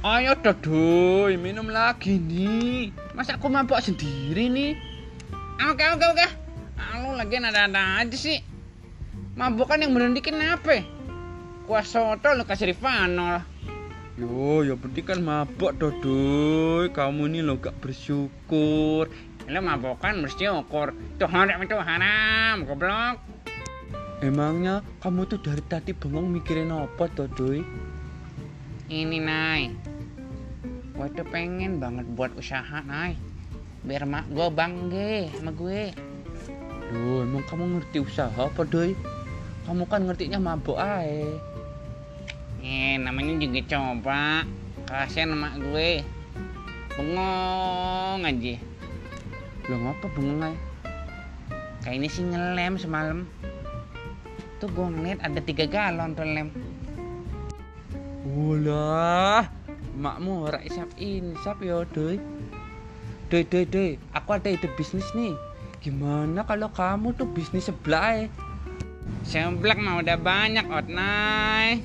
Ayo Dodoy, minum lagi nih. Masa aku mabok sendiri nih? Oke oke oke. Ah, Lu lagi ada-ada aja sih. Mabok kan yang berhenti kenapa? Kuas soto lu kasih Rifano lah. Yo, ya penting kan mabok Dodoy. Kamu ini lo gak bersyukur. Lu mabok kan bersyukur. Itu haram itu haram, goblok. Emangnya kamu tuh dari tadi bengong mikirin apa, Dodoy? Ini, Nay. Gue tuh pengen banget buat usaha, Nay. Biar mak gue bangga sama gue. Loh, emang kamu ngerti usaha apa, Doy? Kamu kan ngertinya mabuk aja. Eh, namanya juga coba. Kasian sama gue. Bengong aja. Belum apa bengong aja? Kayak ini sih ngelem semalam. Tuh gue ngeliat ada tiga galon tuh lem. Ulah, makmu ora isap insap ya, Doy. Doy, Doy, Doy, aku ada ide bisnis nih. Gimana kalau kamu tuh bisnis sebelah? Seblak mah udah banyak, Otnay.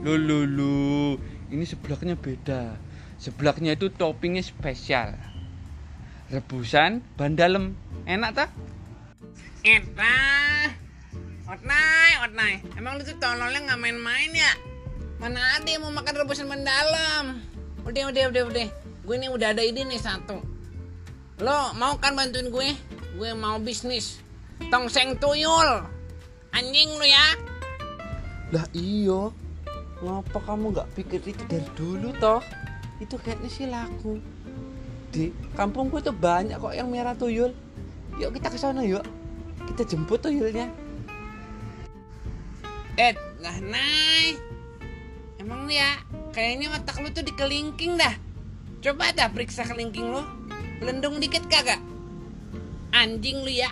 Lu, lu. Ini seblaknya beda. Seblaknya itu toppingnya spesial. Rebusan ban dalem. Enak tak? Enak. Otnay, Otnay. Emang lu tuh tololnya nggak main-main ya? Mana ada yang mau makan rebusan mendalam? Udah, udah, udah, udah. Gue ini udah ada ide nih satu. Lo mau kan bantuin gue? Gue mau bisnis. Tongseng tuyul. Anjing lu ya. Lah iyo. Ngapa kamu nggak pikir itu dari dulu toh? Itu kayaknya sih laku. Di kampung gue tuh banyak kok yang merah tuyul. Yuk kita ke sana yuk. Kita jemput tuyulnya. Eh, lah Nay. Emang lu ya, kayaknya otak lu tuh dikelingking dah. Coba dah periksa kelingking lu. Belendung dikit kagak? Anjing lu ya.